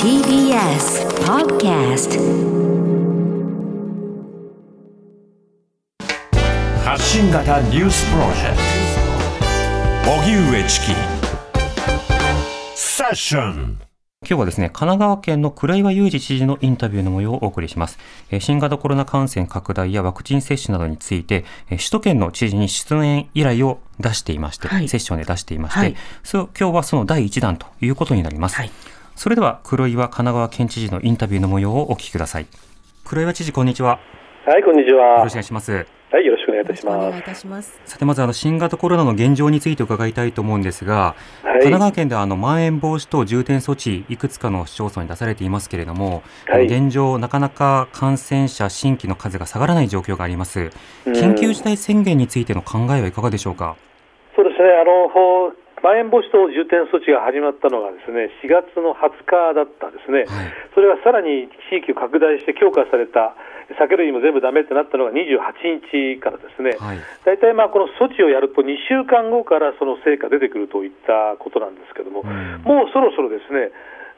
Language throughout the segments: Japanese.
TBS Podcast 発信型ニュースプロジェクト。荻上チキ。セッション。今日はですね、神奈川県の黒岩祐二知事のインタビューの模様をお送りします。えー新型コロナ感染拡大やワクチン接種などについて、えー首都圏の知事に出演依頼を出していまして、はいセッションで出していまして、はいそう今日はその第1弾ということになります。はいそれでは黒岩神奈川県知事のインタビューの模様をお聞きください。黒岩知事、こんにちは。はい、こんにちよは。ろしくお願いします。はい、よろしくお願いいたしお願いいます。たします。さてまずあの新型コロナの現状について伺いたいと思うんですが、はい。神奈川県ではあのまん延防止等重点措置いくつかの市町村に出されていますけれども、はい。現状なかなか感染者新規の数が下がらない状況があります。うん。緊急事態宣言についての考えはいかがでしょうか？そうですね、あの、まん延防止等重点措置が始まったのがですね、4月の20日だったんですね。はいそれがさらに地域を拡大して強化された、酒類も全部ダメってなったのが28日からですね。はい大体まあこの措置をやると2週間後からその成果出てくるといったことなんですけども、んもうそろそろですね、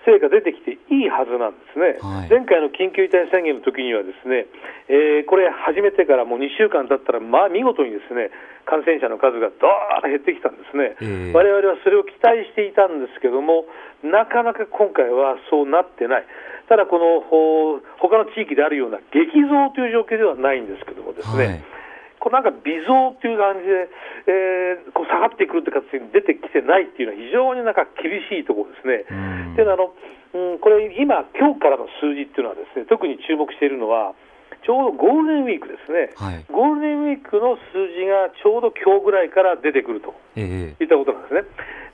成果出てきていいはずなんですね、はい。前回の緊急事態宣言の時にはですね、えーこれ始めてからもう2週間経ったら、まあ見事にですね感染者の数がどーっと減ってきたんですね、ええ。我々はそれを期待していたんですけども、なかなか今回はそうなってない。ただこのほ他の地域であるような激増という状況ではないんですけどもですね、はいこうなんか微増っていう感じで、えーこう下がってくるって形に出てきてないっていうのは非常になんか厳しいところですね。うんっていうのはあの、うん、これ今今日からの数字っていうのはですね特に注目しているのはちょうどゴールデンウィークですね。はいゴールデンウィークの数字がちょうど今日ぐらいから出てくると。ええいったことなんですね。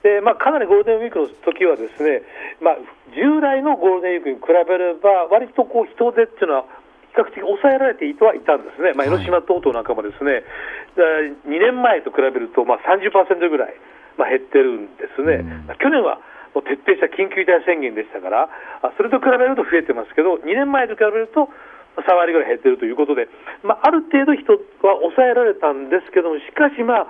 で、まあ、かなりゴールデンウィークの時はですね、まあ、従来のゴールデンウィークに比べれば、割とこう人出っていうのは、比較的抑えられていてはいたんですね、まあ、はい。江ノ島等々なんかもですね、2年前と比べるとまあ30%ぐらい、まあ、減ってるんですね。うん。まあ去年は徹底した緊急事態宣言でしたから、あそれと比べると増えてますけど、2年前と比べると3割ぐらい減ってるということで、まあ、ある程度人は抑えられたんですけども、しかし、まあ、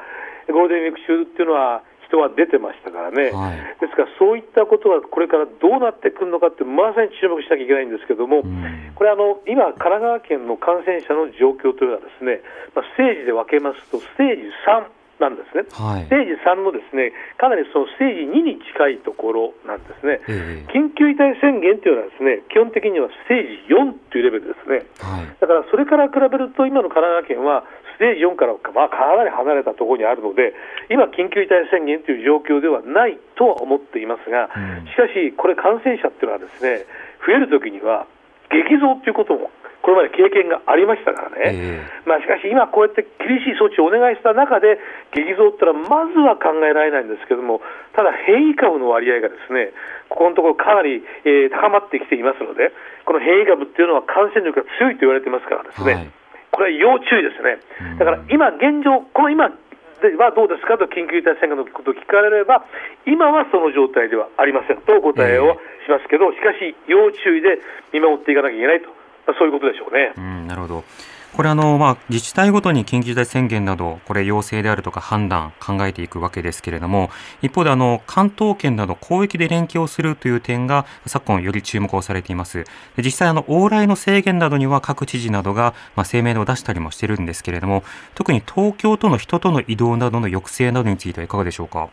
ゴールデンウィーク中っていうのは、人は出てましたからね、はいですからそういったことがこれからどうなってくるのかって、まさに注目しなきゃいけないんですけども、んこれあの、今、神奈川県の感染者の状況というのはですね、まあ、ステージで分けますと、ステージ3なんですね。はいステージ3のですね、かなりそのステージ2に近いところなんですね。ええ緊急事態宣言というのはですね、基本的にはステージ4というレベルですね。はいだからそれから比べると、今の神奈川県はステージ4から、まあ、かなり離れたところにあるので、今、緊急事態宣言という状況ではないとは思っていますがうん、しかし、これ、感染者っていうのはですね、増えるときには、激増ということも、これまで経験がありましたからね。えまあ、しかし今、こうやって厳しい措置をお願いした中で、激増ってのはまずは考えられないんですけども、ただ変異株の割合がですね、ここのところかなり、えー高まってきていますので、この変異株っていうのは感染力が強いと言われてますからですね、はいこれは要注意ですねうん。だから今、現状、この今ではどうですか？と緊急事態宣言のことを聞かれれば、今はその状態ではありませんとお答えをしますけど、しかし要注意で見守っていかなきゃいけないと、まあそういうことでしょうね。うん、なるほど。これあの、まあ、自治体ごとに緊急事態宣言など、これ要請であるとか判断、考えていくわけですけれども、一方であの、関東圏など広域で連携をするという点が、昨今より注目をされています。実際あの、往来の制限などには各知事などが、まあ、声明を出したりもしてるんですけれども、特に東京との人との移動などの抑制などについてはいかがでしょうか？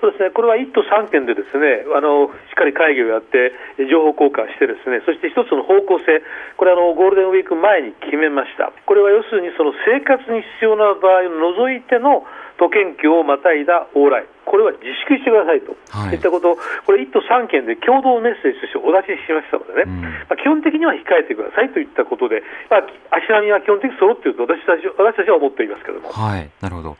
そうですね、これは1都3県でですねあのしっかり会議をやって、情報交換して、ですねそして一つの方向性、これあの、ゴールデンウィーク前に決めました、これは要するにその生活に必要な場合を除いての都県境をまたいだ往来、これは自粛してくださいと、はい。い、ったこと。を、これ、1都3県で共同メッセージとしてお出ししましたのでね、うん。まあ、基本的には控えてくださいといったことで、まあ、足並みは基本的に揃っていると私たち私たちは思っていますけれども。はい、なるほど。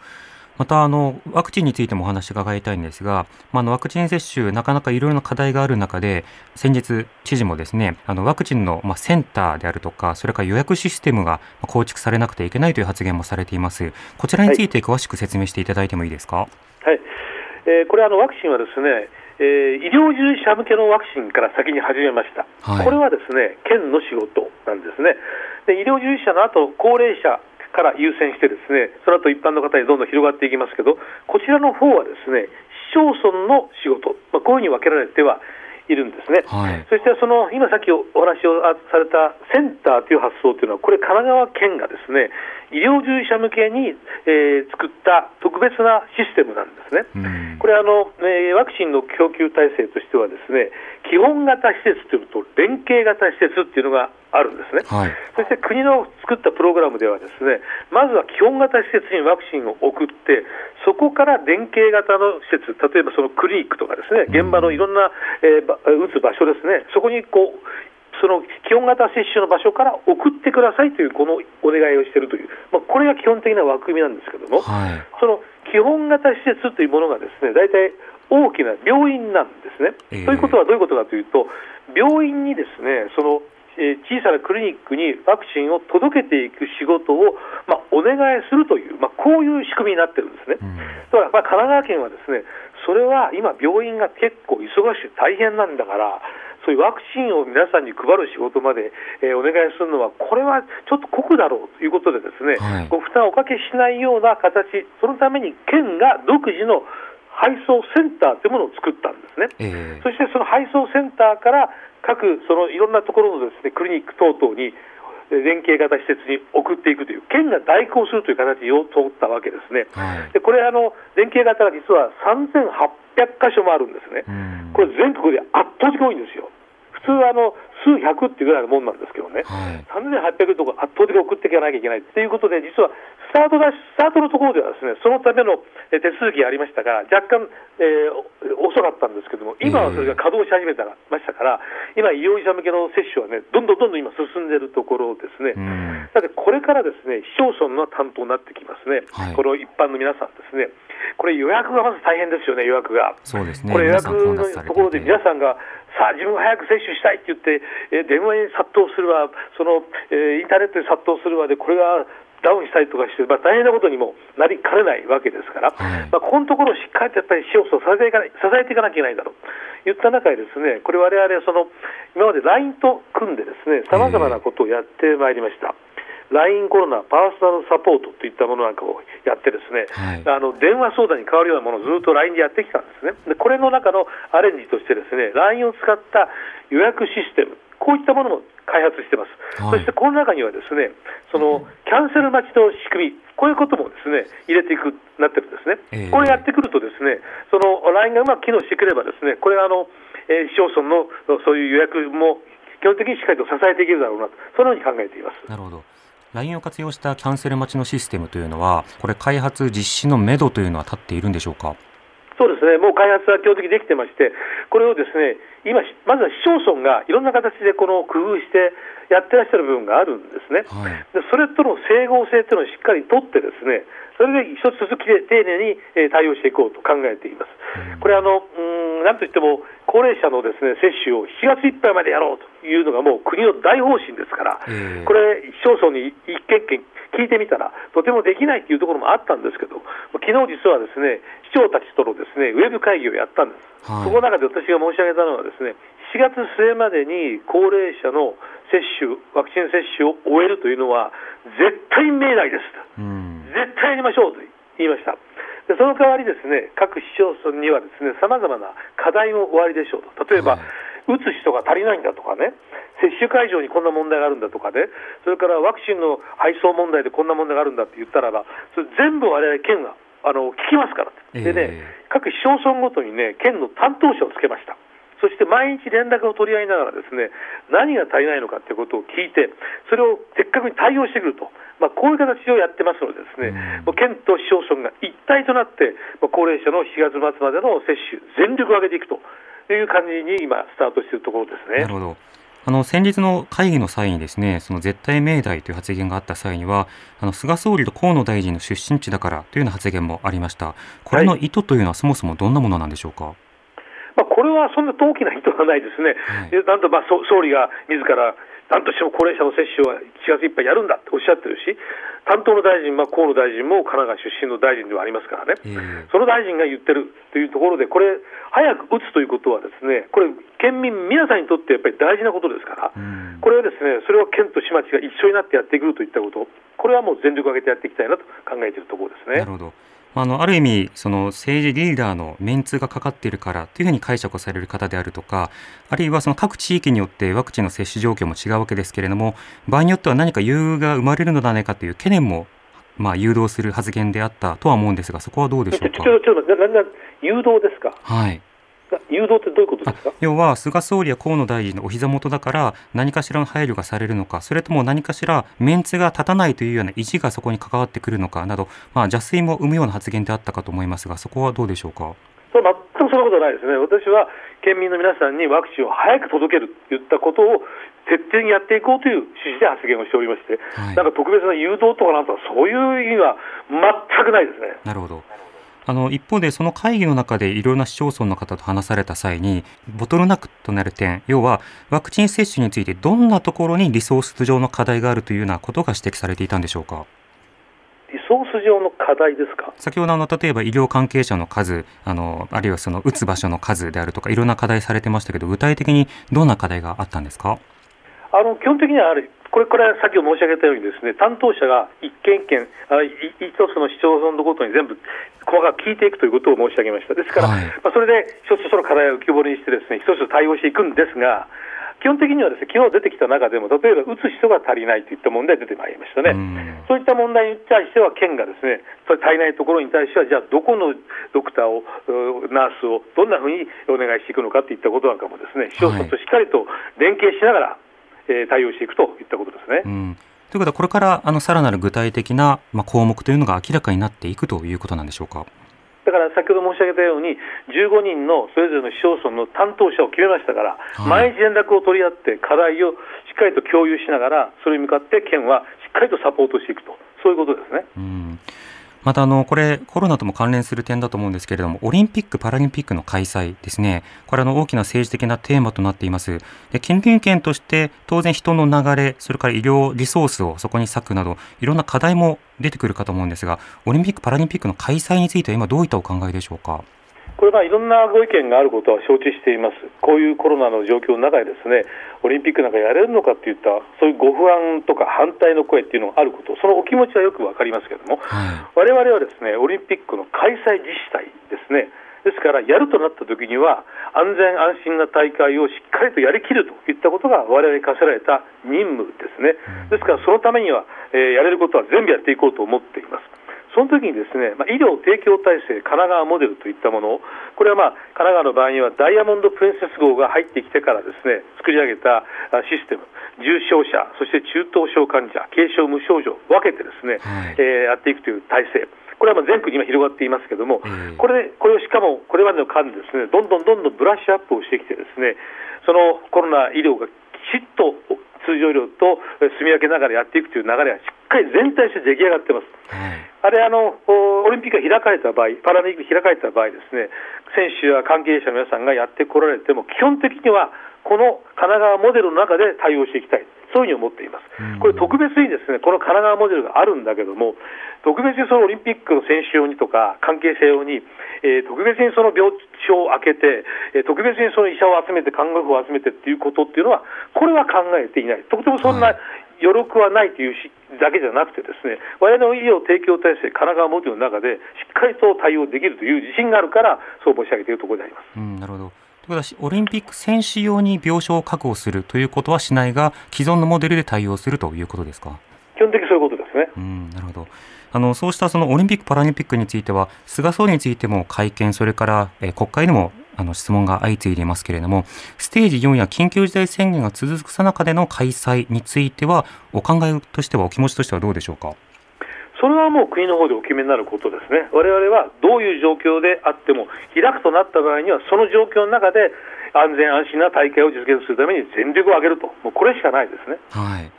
またあのワクチンについてもお話伺いたいんですが、まあ、あのワクチン接種なかなかいろいろな課題がある中で先日知事もですねあのワクチンの、まあ、センターであるとかそれから予約システムが構築されなくてはいけないという発言もされています。こちらについて詳しく説明していただいてもいいですか、はい。えーこれあの、ワクチンはですね、えー医療従事者向けのワクチンから先に始めました、はい。これはですね県の仕事なんですね、で医療従事者の後高齢者から優先して、ですねその後一般の方にどんどん広がっていきますけど、こちらの方はですね市町村の仕事、まあ、こういうふうに分けられてはいるんですね。はい。そしてその今さっきお話をされたセンターという発想というのは、これ、神奈川県がですね医療従事者向けに、えー作った特別なシステムなんですね。うんこれあの、えーワクチンの供給体制としてはですね基本型施設というのと連携型施設っていうのがあるんですね。はい。そして国の作ったプログラムではですねまずは基本型施設にワクチンを送ってそこから連携型の施設例えばそのクリニックとかですね現場のいろんな、えーば打つ場所ですねそこにこうその基本型接種の場所から送ってくださいというこのお願いをしているという、まあ、これが基本的な枠組みなんですけども、はい。その基本型施設というものがですね大体大きな病院なんですね。ええということはどういうことかというと病院にですねそのえー小さなクリニックにワクチンを届けていく仕事を、まあ、お願いするという、まあ、こういう仕組みになってるんですね。うんだから、まあ、神奈川県はですねそれは今、病院が結構忙しくて大変なんだから、そういうワクチンを皆さんに配る仕事まで、えーお願いするのは、これはちょっと酷だろうということで、ですね、はいご負担をおかけしないような形、そのために県が独自の配送センターというものを作ったんですね。ええそしてその配送センターから各そのいろんなところのですねクリニック等々にえー連携型施設に送っていくという県が代行するという形を取ったわけですね。はい。でこれあの連携型が実は3800箇所もあるんですね。うんこれ全国で圧倒的に多いんですよ。普通はあの数百っていうぐらいのもんなんですけどね。はい。3800とか圧倒的に送っていかなきゃいけないということで、実はスタートダッシュスタートのところではですね、そのためのえー手続きがありましたが、若干、えーお遅かったんですけども、今はそれが稼働し始めたましたから、今、医療者向けの接種はね、どんどんどんどん今進んでいるところですね。うんだってこれからですね、市町村の担当になってきますね、はいこの一般の皆さんですね、これ予約がまず大変ですよね、予約が。そうですね。これ予約のところで皆さんが、さあ、自分が早く接種したいって言って、えー電話に殺到するわ、その、えーインターネットに殺到するわで、これがダウンしたりとかして、まあ、大変なことにもなりかねないわけですから、はいまあ、ここのところをしっかりとやっぱり市を支えていかない支えていかなきゃいけないんだといった中で、ですねこれ、我々その今まで LINE と組んで、ですねさまざまなことをやってまいりました。LINE コロナパーソナルサポートといったものなんかをやってですね、はいあの電話相談に変わるようなものをずっと LINE でやってきたんですね。でこれの中のアレンジとしてですね LINE を使った予約システム、こういったものも開発してます。はいそしてこの中にはですね、そのキャンセル待ちの仕組み、こういうこともですね入れていくなってるんですね。ええこれやってくるとですね、その LINE がうまく機能してくればですね、これはあの、えー市町村のそういう予約も基本的にしっかりと支えていけるだろうなと、そのように考えています。なるほど。LINE を活用したキャンセル待ちのシステムというのは、これ開発実施のめどというのは立っているんでしょうか？そうですね、もう開発は基本的にできてまして、これをですね今、まずは市町村がいろんな形でこの工夫してやってらっしゃる部分があるんですね。はい。でそれとの整合性というのをしっかりとってですね、それで一つずつ丁寧にえー対応していこうと考えています。これあの、うーん、なんといっても、高齢者のですね接種を7月いっぱいまでやろうというのがもう国の大方針ですから、ええこれ、市町村に一軒一軒聞いてみたら、とてもできないというところもあったんですけど、昨日実はですね市長たちとのですねウェブ会議をやったんです。はいそこの中で私が申し上げたのはですね、4月末までに高齢者の接種、ワクチン接種を終えるというのは、絶対命題ですと。うん。絶対やりましょうと言いました。でその代わりですね、各市町村にはですね、様々な課題もおありでしょうと。例えば、はい打つ人が足りないんだとかね、接種会場にこんな問題があるんだとかね、それからワクチンの配送問題でこんな問題があるんだって言ったらば、それ全部我々県があの聞きますから。でね、え各市町村ごとにね、県の担当者をつけました。そして毎日連絡を取り合いながらですね、何が足りないのかということを聞いて、それを的確に対応してくると。まあ、こういう形をやってますのでですね、うん県と市町村が一体となって、まあ高齢者の4月末までの接種、全力を挙げていくという感じに今、スタートしているところですねなる。ほど。あの先日の会議の際にですね、その絶対命題という発言があった際には、あの菅総理と河野大臣の出身地だからというような発言もありました。これの意図というのはそもそもどんなものなんでしょうか？まあ、これはそんな大きな意図はないですね、はいでなんとまあそ総理が自ら、なんとしても高齢者の接種は4月いっぱいやるんだっておっしゃってるし、担当の大臣、まあ、河野大臣も神奈川出身の大臣ではありますからね、ええその大臣が言ってるというところで、これ、早く打つということは、ですねこれ、県民皆さんにとってやっぱり大事なことですから、うんこれはですねそれを県と市町が一緒になってやっていくといったこと、これはもう全力を挙げてやっていきたいなと考えているところですねなる。ほど。あのある意味その政治リーダーのメンツがかかっているからというふうに解釈をされる方であるとかあるいはその各地域によってワクチンの接種状況も違うわけですけれども場合によっては何か優遇が生まれるのではないかという懸念もまあ誘導する発言であったとは思うんですがそこはどうでしょうか？ちょっとちょっとななな誘導ですか？はい誘導ってどういうことですか？要は菅総理や河野大臣のお膝元だから何かしらの配慮がされるのかそれとも何かしらメンツが立たないというような意地がそこに関わってくるのかなど、まあ、邪推も生むような発言であったかと思いますがそこはどうでしょうか？そう全くそんなことないですね、私は県民の皆さんにワクチンを早く届けるといったことを徹底にやっていこうという趣旨で発言をしておりまして、はいなんか特別な誘導とかなんとか、そういう意味は全くないですね。なるほどあの一方でその会議の中でいろいろな市町村の方と話された際にボトルナックとなる点要はワクチン接種についてどんなところにリソース上の課題があるというようなことが指摘されていたんでしょうか？リソース上の課題ですか？先ほどあの例えば医療関係者の数あのあるいはその打つ場所の数であるとかいろんな課題されてましたけど具体的にどんな課題があったんですか？あの基本的にはある、これ、これは先ほど申し上げたように、ですね担当者が一件一件、一つの市町村のごとに全部細かく聞いていくということを申し上げました、ですから、はい。まあ、それで一つ一つの課題を浮き彫りにして、ですね一つ対応していくんですが、基本的にはですね昨日出てきた中でも、例えば打つ人が足りないといった問題が出てまいりましたね。うん。そういった問題に対しては、県がですね、それ足りないところに対しては、じゃあ、どこのドクターを、うナースをどんなふうにお願いしていくのかといったことなんかもですね、市町村としっかりと連携しながら、えー対応していくといったことですね。うんということはこれからあのさらなる具体的な、まあ、項目というのが明らかになっていくということなんでしょうか？だから先ほど申し上げたように、15人のそれぞれの市町村の担当者を決めましたから、はい毎日連絡を取り合って、課題をしっかりと共有しながら、それに向かって県はしっかりとサポートしていくと、そういうことですね。またあのこれコロナとも関連する点だと思うんですけれどもオリンピック・パラリンピックの開催ですね。これあの大きな政治的なテーマとなっています。で県民権として当然人の流れそれから医療リソースをそこに割くなどいろんな課題も出てくるかと思うんですがオリンピック・パラリンピックの開催については今どういったお考えでしょうか？これ、まあいろんなご意見があることは承知しています、こういうコロナの状況の中で、ですねオリンピックなんかやれるのかといった、そういうご不安とか反対の声っていうのがあること、そのお気持ちはよくわかりますけれども、は我々はですねオリンピックの開催自治体ですね、ですから、やるとなったときには、安全安心な大会をしっかりとやりきるといったことが、我々に課せられた任務ですね、ですから、そのためには、えーやれることは全部やっていこうと思っています。その時にですね、まあ、医療提供体制、神奈川モデルといったものを、これは、まあ、神奈川の場合にはダイヤモンド・プリンセス号が入ってきてからですね作り上げたあシステム、重症者、そして中等症患者、軽症、無症状、分けてですね、はい。えーやっていくという体制、これはまあ全国に今広がっていますけれども、ええ。これこれをしかもこれまでの間でですねどんどんどんどんブラッシュアップをしてきてですねそのコロナ医療がきちっと通常医療とえー住み分けながらやっていくという流れはしっかり全体として出来上がってます。はいあれあの、おオリンピックが開かれた場合、パラリンピックが開かれた場合ですね、選手や関係者の皆さんがやってこられても、基本的にはこの神奈川モデルの中で対応していきたい、そういうふうに思っていますうん。これ、特別にですねこの神奈川モデルがあるんだけども、特別にそのオリンピックの選手用にとか、関係者用に、えー特別にその病床を開けて、えー特別にその医者を集めて、看護婦を集めてっていうことっていうのは、これは考えていない、とてもそんはない余力はないというしだけじゃなくて、ですね我々の医療提供体制、神奈川モデルの中でしっかりと対応できるという自信があるから、そう申し上げているところであります。うん、なるほど。ということはしオリンピック選手用に病床を確保するということはしないが既存のモデルで対応するということですか？基本的にそういうことですね。うん、なるほど。あのそうしたそのオリンピック・パラリンピックについては菅総理についても会見それから、えー国会でもあの質問が相次いでいますけれどもステージ4や緊急事態宣言が続くさなかでの開催についてはお考えとしてはお気持ちとしてはどうでしょうか？それはもう国の方でお決めになることですね、我々はどういう状況であっても、開くとなった場合には、その状況の中で安全安心な大会を実現するために全力を挙げると、もうこれしかないですね。はい。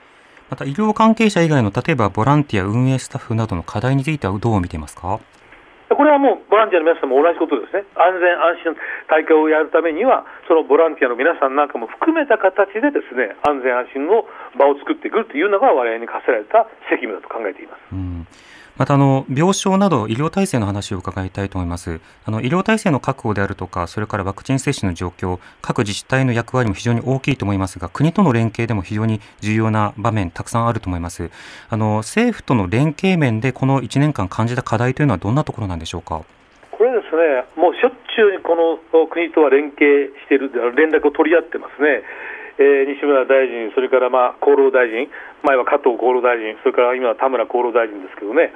また医療関係者以外の例えばボランティア運営スタッフなどの課題についてはどう見ていますか？これはもうボランティアの皆さんも同じことですね、安全安心大会をやるためには、そのボランティアの皆さんなんかも含めた形で、ですね安全安心の場を作っていくというのが、我々に課せられた責務だと考えています。うんまたあの病床など医療体制の話を伺いたいと思います。あの医療体制の確保であるとかそれからワクチン接種の状況各自治体の役割も非常に大きいと思いますが国との連携でも非常に重要な場面たくさんあると思います。あの政府との連携面でこの1年間感じた課題というのはどんなところなんでしょうか？これですねもうしょっちゅうにこの国とは連携している連絡を取り合ってますね。えー、西村大臣、それからまあ厚労大臣、前は加藤厚労大臣、それから今は田村厚労大臣ですけどね、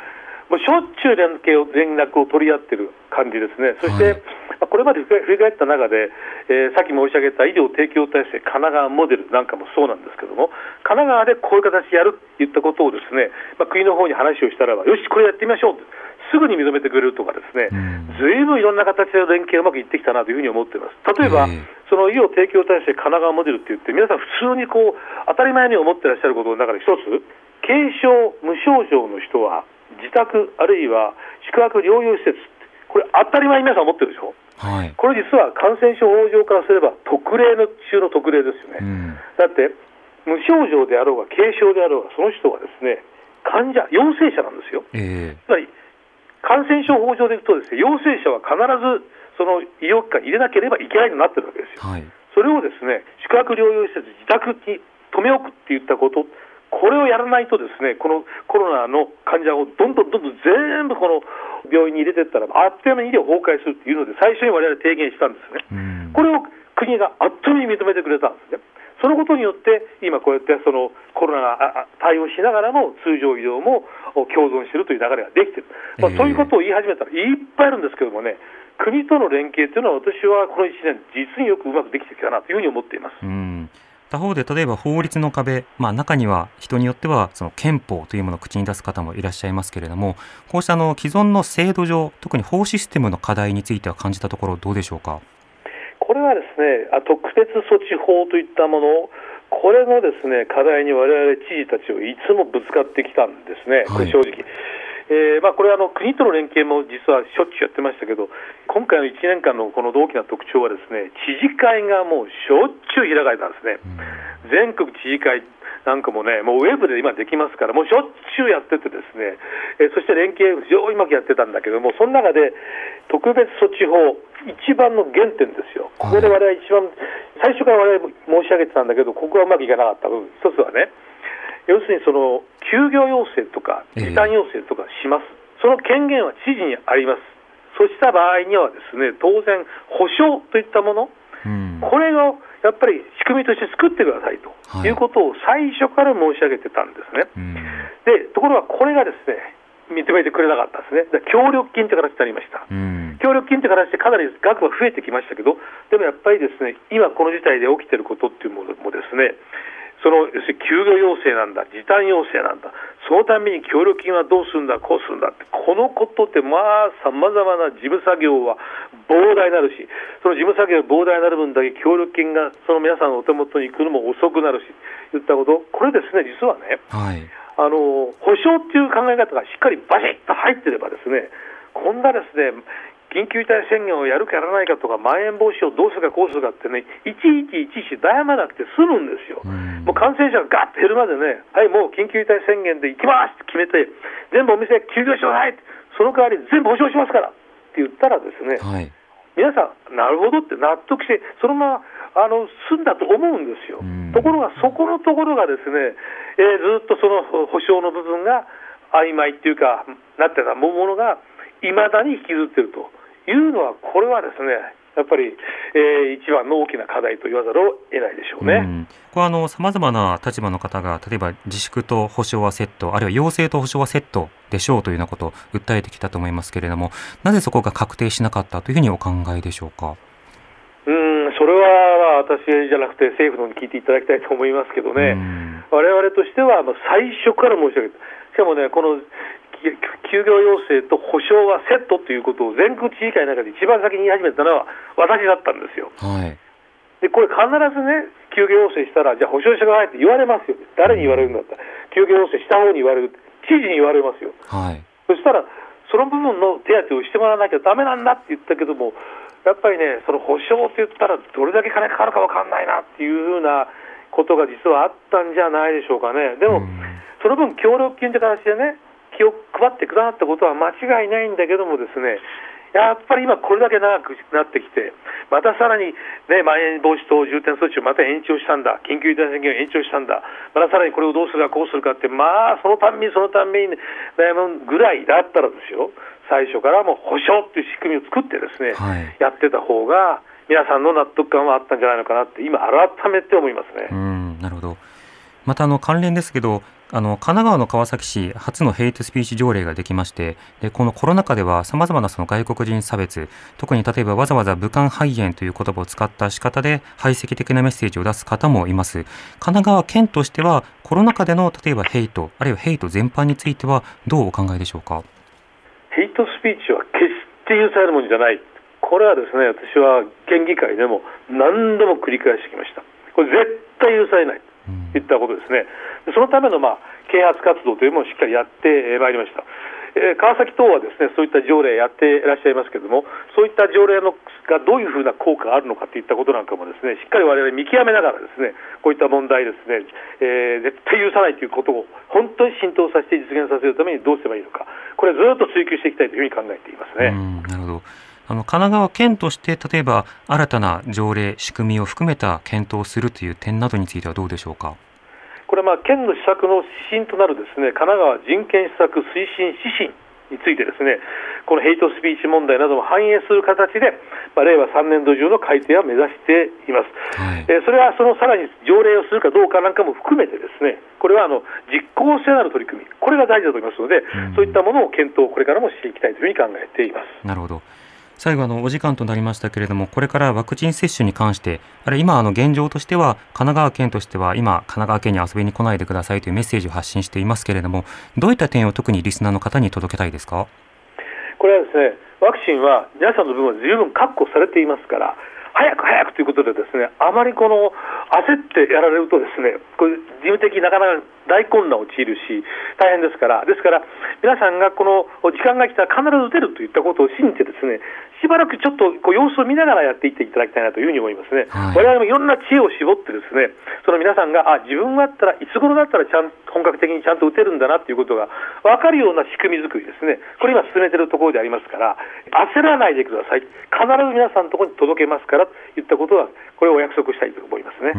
もうしょっちゅう連携を連絡を取り合ってる感じですね、そして、はい、これまで振り返った中で、えー、さっき申し上げた医療提供体制、神奈川モデルなんかもそうなんですけども、神奈川でこういう形でやるって言ったことをですね、まあ、国の方に話をしたらば、よし、これやってみましょうすぐに認めてくれるとかですね、ずいぶんいろんな形で連携がうまくいってきたなというふうに思っています。例えば、その医療提供体制神奈川モデルって言って、皆さん普通にこう当たり前に思ってらっしゃることの中で一つ、軽症、無症状の人は自宅あるいは宿泊療養施設、これ当たり前に皆さん思ってるでしょ？はい、これ実は感染症法上からすれば特例の中の特例ですよね。うん、だって無症状であろうが軽症であろうがその人はですね患者陽性者なんですよ。えー、つまり感染症法上でいくとですね陽性者は必ずその医療機関に入れなければいけないとなってるわけですよ、はい、それをですね宿泊療養施設、自宅に留め置くっていったこと、これをやらないと、ですねこのコロナの患者をどんどんどんどん全部この病院に入れていったら、あっという間に医療崩壊するっていうので、最初に我々提言したんですね、これを国があっという間に認めてくれたんですね。そのことによって、今こうやってそのコロナが対応しながらも通常医療も共存しているという流れができている、まあ、そういうことを言い始めたらいっぱいあるんですけどもね、国との連携というのは、私はこの1年、実によくうまくできてきたなというふうに思っています。うん。他方で例えば法律の壁、まあ、中には人によってはその憲法というものを口に出す方もいらっしゃいますけれどもこうしたあの既存の制度上特に法システムの課題については感じたところどうでしょうか？はですね特別措置法といったものこれのですね課題に我々知事たちをいつもぶつかってきたんですね、これ正直。はいえーまあ、これはあの国との連携も実はしょっちゅうやってましたけど、今回の1年間のこの大きな特徴は、ですね知事会がもうしょっちゅう開かれたんですね、全国知事会なんかもね、もうウェブで今できますから、もうしょっちゅうやってて、ですね、えー、そして連携、非常にうまくやってたんだけども、その中で特別措置法、一番の原点ですよ、ここで我々一番、最初から我々申し上げてたんだけど、ここはうまくいかなかった部分、一つはね、要するにその休業要請とか時短要請とかします、えー、その権限は知事にあります、そうした場合にはですね当然、保証といったもの、うん、これをやっぱり仕組みとして作ってくださいとい。うことを最初から申し上げてたんですね。でところがこれがですね認めてくれなかったですね、協力金という形になりました、協力金という形でかなり額は増えてきましたけど、でもやっぱりですね今、この事態で起きていることっていうものもですねその要するに休業要請なんだ、時短要請なんだ、そのために協力金はどうするんだ、こうするんだ。って、このことって、まあ、さまざまな事務作業は膨大になるし、その事務作業が膨大になる分だけ協力金がその皆さんのお手元に来るのも遅くなるし、言ったこと、これですね、実はね、はい、あの保証っていう考え方がしっかりバシッと入ってればですね、こんなですね、緊急事態宣言をやるかやらないかとか、まん延防止をどうするかこうするかってね、いちいちいちいち悩まなくて済むんですよ。もう感染者がガッと減るまでね、はい、もう緊急事態宣言で行きますって決めて、全部お店休業してくださいその代わり全部保証しますからって言ったらですね、はい、皆さん、なるほどって納得して、そのままあの済んだと思うんですよ。ところが、そこのところがですね、えー、ずっとその保証の部分が曖昧っていうか、なってたものが、いまだに引きずってるというのは、これはですね、やっぱり、えー、一番の大きな課題と言わざるを得ないでしょうね。うん、これあの、さまざまな立場の方が、例えば自粛と保証はセット、あるいは要請と保証はセットでしょうというようなことを訴えてきたと思いますけれども、なぜそこが確定しなかったというふうにお考えでしょうか？うんそれは私じゃなくて政府のに聞いていただきたいと思いますけどね、われわれとしては最初から申し上げて、しかもね、この休業要請と保証はセットということを全国知事会の中で一番先に言い始めたのは私だったんですよ。はい、でこれ必ずね休業要請したらじゃあ保証してくださいって言われますよ誰に言われるんだった？ら休業要請した方に言われる知事に言われますよ。はい、そしたらその部分の手当をしてもらわなきゃだめなんだって言ったけどもやっぱりねその保証って言ったらどれだけ金かかるか分かんないなっていうふうなことが実はあったんじゃないでしょうかね。でも、その分協力金って形でね配ってくださったことは間違いないんだけどもですねやっぱり今、これだけ長くなってきて、またさらに、ね、まん延防止等重点措置をまた延長したんだ、緊急事態宣言を延長したんだ、またさらにこれをどうするか、こうするかって、まあ、そのたんびにそのたんびに悩むぐらいだったらですよ、最初からもう保証っていう仕組みを作ってですね、はい、やってた方が、皆さんの納得感はあったんじゃないのかなって、今、改めて思いますね。うんなるほどまたあの関連ですけど、あの神奈川の川崎市初のヘイトスピーチ条例ができましてでこのコロナ禍ではさまざまなその外国人差別特に例えばわざわざ武漢肺炎という言葉を使った仕方で排斥的なメッセージを出す方もいます。神奈川県としてはコロナ禍での例えばヘイトあるいはヘイト全般についてはどうお考えでしょうか？ヘイトスピーチは決して許されるものじゃない。これはですね私は県議会でも何度も繰り返してきました。これ絶対許されない。いったことですね、そのための、まあ、啓発活動というのもしっかりやってまいりました。えー、川崎等はですねそういった条例やっていらっしゃいますけれども、そういった条例のがどういうふうな効果があるのかといったことなんかもですねしっかり我々見極めながらですねこういった問題ですね、えー、絶対許さないということを本当に浸透させて実現させるためにどうすればいいのか、これずっと追求していきたいというふうに考えていますね。なるほどあの神奈川県として例えば新たな条例、仕組みを含めた検討をするという点などについてはどうでしょうか？これはまあ県の施策の指針となるですね。神奈川人権施策推進指針についてですね。このヘイトスピーチ問題なども反映する形で、まあ、令和3年度中の改定を目指しています、はい、えー、それはそのさらに条例をするかどうかなんかも含めてですね。これはあの実効性のある取り組み。これが大事だと思いますので、うん、そういったものを検討これからもしていきたいというふうに考えています。なるほど最後のお時間となりましたけれども、これからワクチン接種に関して、あれ今あの現状としては、神奈川県としては、今、神奈川県に遊びに来ないでくださいというメッセージを発信していますけれども、どういった点を特にリスナーの方に届けたいですか？これはですね、ワクチンは皆さんの分は十分確保されていますから、早く早くということで、ですねあまりこの焦ってやられると、ですねこれ事務的なかなか大混乱を陥るし、大変ですから、ですから、皆さんがこの時間が来たら必ず打てるといったことを信じて、ですねしばらくちょっとこう様子を見ながらやっていっていただきたいなというふうに思いますね、はい、我々もいろんな知恵を絞って、ですねその皆さんが、あ自分だったらいつ頃だったらちゃん本格的にちゃんと打てるんだなということが分かるような仕組み作りですね、これ今進めているところでありますから、焦らないでください、必ず皆さんのところに届けますからといったことは、これをお約束したいと思いますね。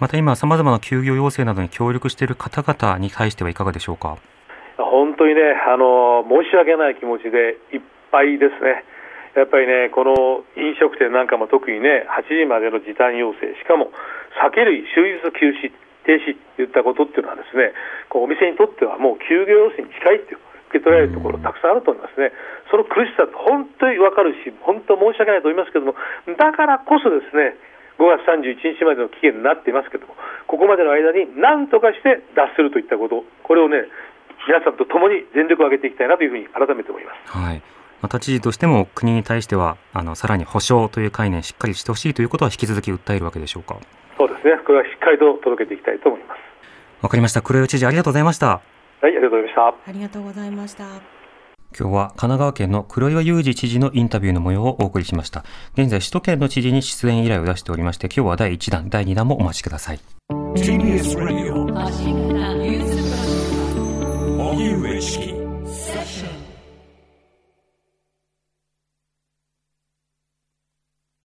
また今、さまざまな休業要請などに協力している方々に対してはいかがでしょうか？本当にね、あの申し訳ない気持ちでいっぱいですね。やっぱりね、この飲食店なんかも特にね、8時までの時短要請、しかも酒類終日休止、停止といったことっていうのはですね、こうお店にとってはもう休業要請に近いっていう受け取られるところたくさんあると思いますね。その苦しさって本当にわかるし、本当申し訳ないと思いますけれども、だからこそですね、5月31日までの期限になっていますけども、ここまでの間に何とかして脱するといったこと、これをね、皆さんと共に全力を挙げていきたいなというふうに改めて思います。はい。また知事としても国に対してはあのさらに保障という概念しっかりしてほしいということは引き続き訴えるわけでしょうか？そうですね。これはしっかりと届けていきたいと思います。わかりました。黒岩知事ありがとうございました。はいありがとうございました。ありがとうございました今日は神奈川県の黒岩祐二知事のインタビューの模様をお送りしました。現在首都圏の知事に出演依頼を出しておりまして今日は第1弾第2弾もお待ちください。TBS ラジオ荻上チキ